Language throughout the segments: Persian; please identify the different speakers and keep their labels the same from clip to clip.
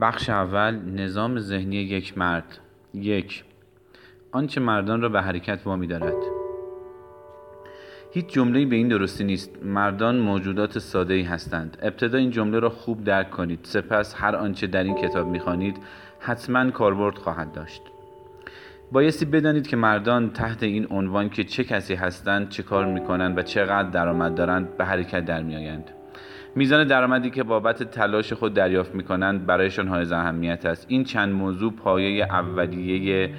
Speaker 1: بخش اول نظام ذهنی یک مرد. یک آنچه مردان را به حرکت وامی دارد. هیچ جمله‌ای به این درستی نیست. مردان موجودات ساده ای هستند. ابتدا این جمله را خوب درک کنید. سپس هر آنچه در این کتاب می‌خوانید حتما کاربرد خواهد داشت. بایستی بدانید که مردان تحت این عنوان که چه کسی هستند چه کار می‌کنند و چقدر درآمد دارند به حرکت در میآیند. میزان درآمدی که بابت تلاش خود دریافت می کنند برایشان های اهمیت است. این چند موضوع پایه اولیه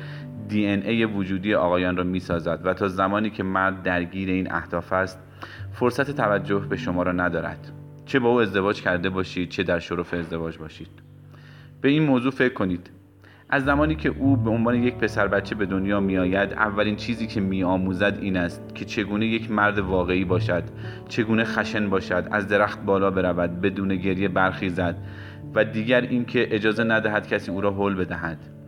Speaker 1: دی ای وجودی آقایان را می سازد و تا زمانی که مرد درگیر این اهداف است فرصت توجه به شما را ندارد. چه با او ازدواج کرده باشید چه در شرف ازدواج باشید. به این موضوع فکر کنید. از زمانی که او به عنوان یک پسر بچه به دنیا می آید اولین چیزی که می آموزد این است که چگونه یک مرد واقعی باشد چگونه خشن باشد از درخت بالا برود بدون گریه برخیزد و دیگر اینکه اجازه ندهد کسی او را حل بدهد.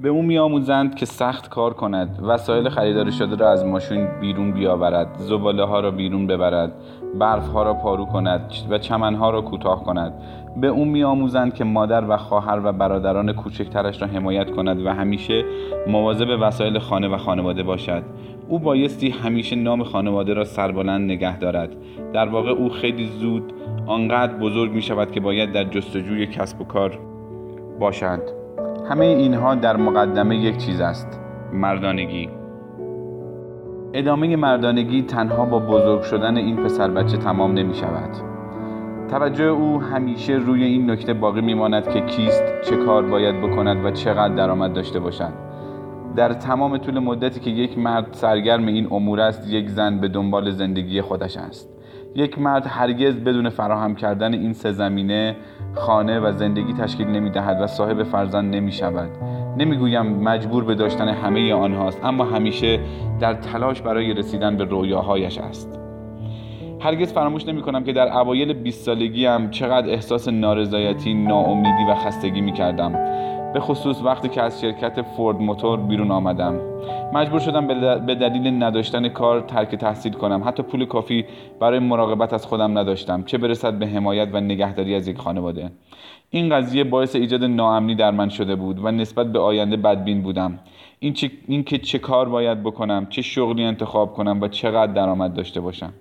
Speaker 1: به او میآموزند که سخت کار کند. وسایل خریداری شده را از ماشین بیرون بیاورد. زباله ها را بیرون ببرد. برف ها را پارو کند و چمن ها را کوتاه کند. به او میآموزند که مادر و خواهر و برادران کوچکترش را حمایت کند و همیشه مواظب وسایل خانه و خانواده باشد. او بایستی همیشه نام خانواده را سربلند نگه دارد. در واقع او خیلی زود آنقدر بزرگ می شود که باید در جستجوی کسب و کار باشد همه اینها در مقدمه یک چیز است. مردانگی. ادامه مردانگی تنها با بزرگ شدن این پسر بچه تمام نمی شود. توجه او همیشه روی این نکته باقی میماند که کیست چه کار باید بکند و چقدر درآمد داشته باشد در تمام طول مدتی که یک مرد سرگرم این امور است یک زن به دنبال زندگی خودش است. یک مرد هرگز بدون فراهم کردن این سه زمینه خانه و زندگی تشکیل نمی دهد و صاحب فرزند نمی شود نمی گویم مجبور به داشتن همه آنهاست اما همیشه در تلاش برای رسیدن به رویاهایش است. هرگز فراموش نمی کنم که در اوایل 20 سالگی هم چقدر احساس نارضایتی، ناامیدی و خستگی می کردم به خصوص وقتی که از شرکت فورد موتور بیرون آمدم. مجبور شدم به دلیل نداشتن کار ترک تحصیل کنم. حتی پول کافی برای مراقبت از خودم نداشتم. چه برسد به حمایت و نگهداری از یک خانواده. این قضیه باعث ایجاد ناامنی در من شده بود و نسبت به آینده بدبین بودم. این, چه، این که چه کار باید بکنم چه شغلی انتخاب کنم و چقدر درآمد داشته باشم.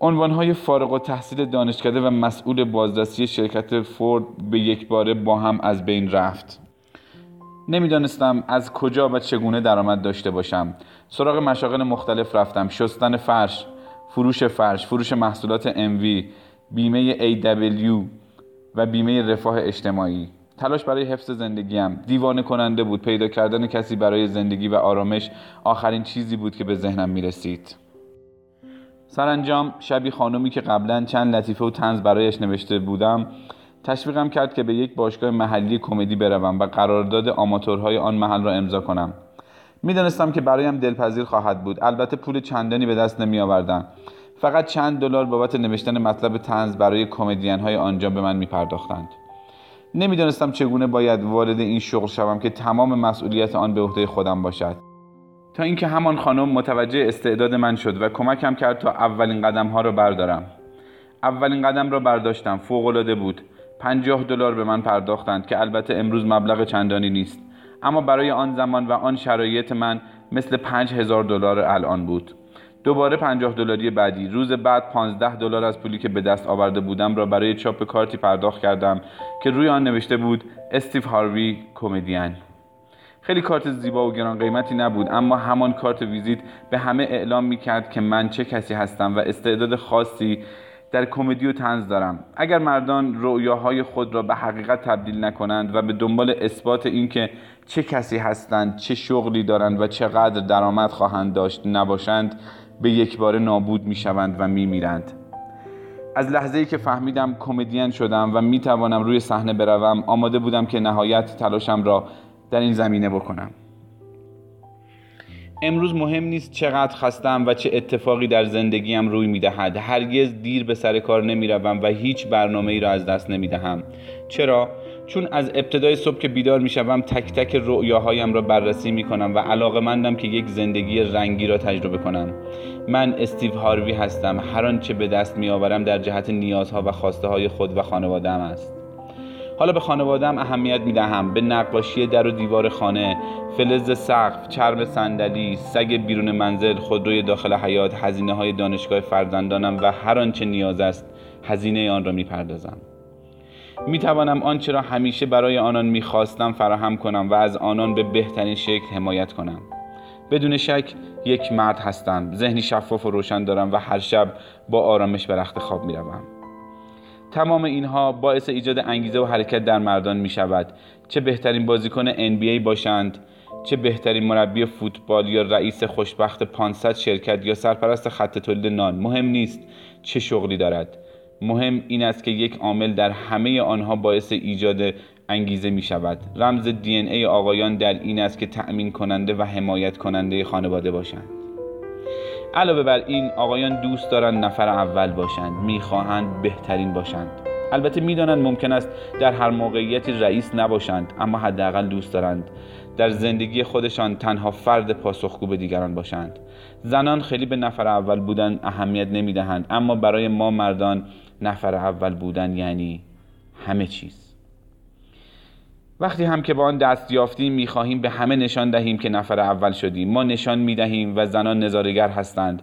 Speaker 1: عنوانهای فارغ و تحصیل دانشکده و مسئول بازرسی شرکت فورد به یک باره با هم از بین رفت. نمی‌دانستم از کجا و چگونه درآمد داشته باشم. سراغ مشاغل مختلف رفتم. شستن فرش فروش فرش فروش محصولات MV بیمه AW و بیمه رفاه اجتماعی. تلاش برای حفظ زندگیم دیوانه کننده بود. پیدا کردن کسی برای زندگی و آرامش آخرین چیزی بود که به ذهنم می رسید سرانجام شبی خانمی که قبلا چند لطیفه و تنز برایش نوشته بودم تشویقم کرد که به یک باشگاه محلی کمدی بروم و قرارداد آماتورهای آن محل را امضا کنم. می‌دانستم که برایم دلپذیر خواهد بود. البته پول چندانی به دست نمی آوردم فقط چند دلار بابت نوشتن مطلب تنز برای کمدین های آنجا به من می پرداختند نمی‌دانستم چگونه باید وارد این شغل شوم که تمام مسئولیت آن به عهده خودم باشد. تا اینکه همان خانم متوجه استعداد من شد و کمکم کرد تا اولین قدم ها را بردارم. اولین قدم را برداشتم. فوق العاده بود. پنجاه دلار به من پرداختند که البته امروز مبلغ چندانی نیست. اما برای آن زمان و آن شرایط من مثل پنج هزار دلار الان بود. دوباره پنجاه دلاری بعدی. روز بعد پانزده دلار از پولی که به دست آورده بودم را برای چاپ کارتی پرداخت کردم که روی آن نوشته بود استیو هاروی کمدین. خیلی کارت زیبا و گران قیمتی نبود اما همان کارت ویزیت به همه اعلام می کرد که من چه کسی هستم و استعداد خاصی در کمدی و تنز دارم. اگر مردان رویاهای خود را به حقیقت تبدیل نکنند و به دنبال اثبات اینکه چه کسی هستند چه شغلی دارند و چقدر درآمد خواهند داشت نباشند به یک بار نابود می شوند و می میرند از لحظه ای که فهمیدم کمدین شدم و می توانم روی صحنه بروم آماده بودم که نهایت تلاشم را در این زمینه بکنم. امروز مهم نیست چقدر خستم و چه اتفاقی در زندگیم روی می‌دهد. هرگز دیر به سر کار نمی‌روم و هیچ برنامه ای را از دست نمی‌دهم. چرا؟ چون از ابتدای صبح که بیدار می‌شوم تک تک رؤیاهایم را بررسی می‌کنم و علاقه مندم که یک زندگی رنگی را تجربه کنم. من استیو هاروی هستم. هر آنچه به دست میآورم در جهت نیازها و خواسته های خود و خانوادهام است. حالا به خانوادم اهمیت می دهم به نقاشی در و دیوار خانه فلز سقف چرم صندلی سگ بیرون منزل خودروی داخل حیات هزینه های دانشگاه فرزندانم و هر آنچه نیاز است هزینه آن را می پردازم می توانم آنچه را همیشه برای آنان می خواستم فراهم کنم و از آنان به بهترین شکل حمایت کنم. بدون شک یک مرد هستم. ذهنی شفاف و روشن دارم و هر شب با آرامش به رخت خواب می روم. تمام اینها باعث ایجاد انگیزه و حرکت در مردان می شود. چه بهترین بازیکن NBA باشند چه بهترین مربی فوتبال یا رئیس خوشبخت 500 شرکت یا سرپرست خط تولید نان. مهم نیست چه شغلی دارد. مهم این است که یک عامل در همه آنها باعث ایجاد انگیزه می شود. رمز دی ای آقایان در این است که تأمین کننده و حمایت کننده خانواده باشند. علاوه بر این آقایان دوست دارند نفر اول باشند می‌خواهند بهترین باشند. البته می‌دانند ممکن است در هر موقعیتی رئیس نباشند اما حداقل دوست دارند. در زندگی خودشان تنها فرد پاسخگو به دیگران باشند. زنان خیلی به نفر اول بودن اهمیت نمی‌دهند اما برای ما مردان نفر اول بودن یعنی همه چیز. وقتی هم که با آن دست یافتیم می‌خواهیم به همه نشان دهیم که نفر اول شدیم. ما نشان می‌دهیم و زنان نظارگر هستند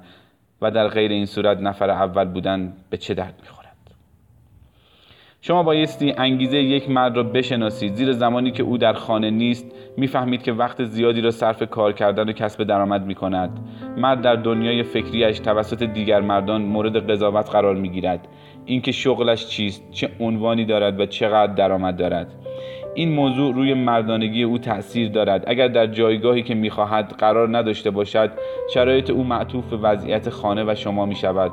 Speaker 1: و در غیر این صورت نفر اول بودن به چه درد می‌خورد؟ شما بایستی انگیزه یک مرد را بشناسید. زیر زمانی که او در خانه نیست می‌فهمید که وقت زیادی را صرف کار کردن و کسب درآمد می کند مرد در دنیای فکریش توسط دیگر مردان مورد قضاوت قرار می گیرد اینکه شغلش چیست چه عنوانی دارد و چقدر درآمد دارد. این موضوع روی مردانگی او تاثیر دارد. اگر در جایگاهی که می‌خواهد قرار نداشته باشد شرایط او معطوف به وضعیت خانه و شما می شود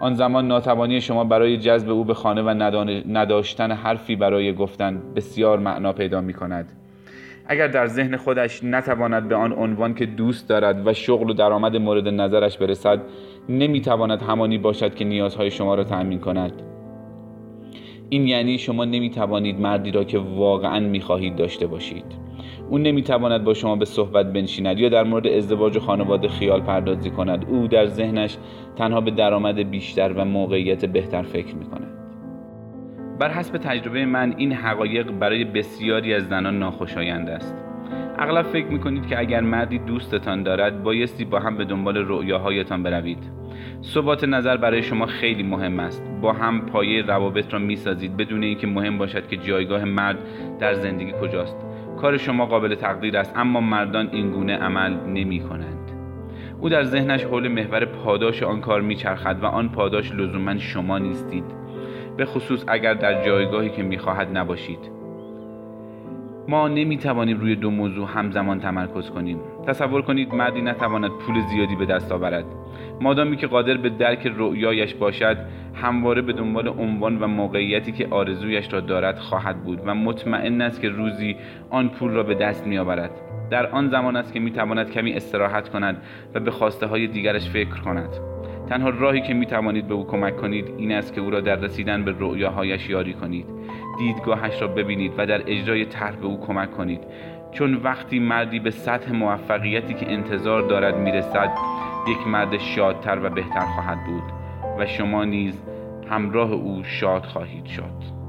Speaker 1: آن زمان ناتوانی شما برای جذب او به خانه و نداشتن حرفی برای گفتن بسیار معنا پیدا می کند اگر در ذهن خودش نتواند به آن عنوان که دوست دارد و شغل و درآمد مورد نظرش برسد نمی‌تواند همانی باشد که نیازهای شما را تأمین کند. این یعنی شما نمی‌توانید مردی را که واقعا می‌خواهید داشته باشید. او نمی‌تواند با شما به صحبت بنشیند یا در مورد ازدواج و خانواده خیال پردازی کند. او در ذهنش تنها به درآمد بیشتر و موقعیت بهتر فکر می کند بر حسب تجربه من این حقایق برای بسیاری از زنان ناخوشایند است. اغلب فکر می‌کنید که اگر مردی دوستتان دارد بایستی با هم به دنبال رؤیاهایتان بروید. ثبات نظر برای شما خیلی مهم است. با هم پایه روابط را می‌سازید. بدون اینکه مهم باشد که جایگاه مرد در زندگی کجاست. کار شما قابل تقدیر است اما مردان این گونه عمل نمی کنند او در ذهنش حول محور پاداش آن کار میچرخد و آن پاداش لزوما شما نیستید. به خصوص اگر در جایگاهی که می‌خواهد نباشید. ما نمی توانیم روی دو موضوع همزمان تمرکز کنیم. تصور کنید مردی نتواند پول زیادی به دست آورد. مادامی که قادر به درک رؤیایش باشد همواره به دنبال عنوان و موقعیتی که آرزویش را دارد خواهد بود و مطمئن است که روزی آن پول را به دست می آورد در آن زمان است که می تواند کمی استراحت کند و به خواسته های دیگرش فکر کند. تنها راهی که می توانید به او کمک کنید این است که او را در رسیدن به رؤیاهایش یاری کنید. دیدگاهش را ببینید و در اجرای طرح به او کمک کنید. چون وقتی مردی به سطح موفقیتی که انتظار دارد می‌رسد یک مرد شادتر و بهتر خواهد بود و شما نیز همراه او شاد خواهید شد.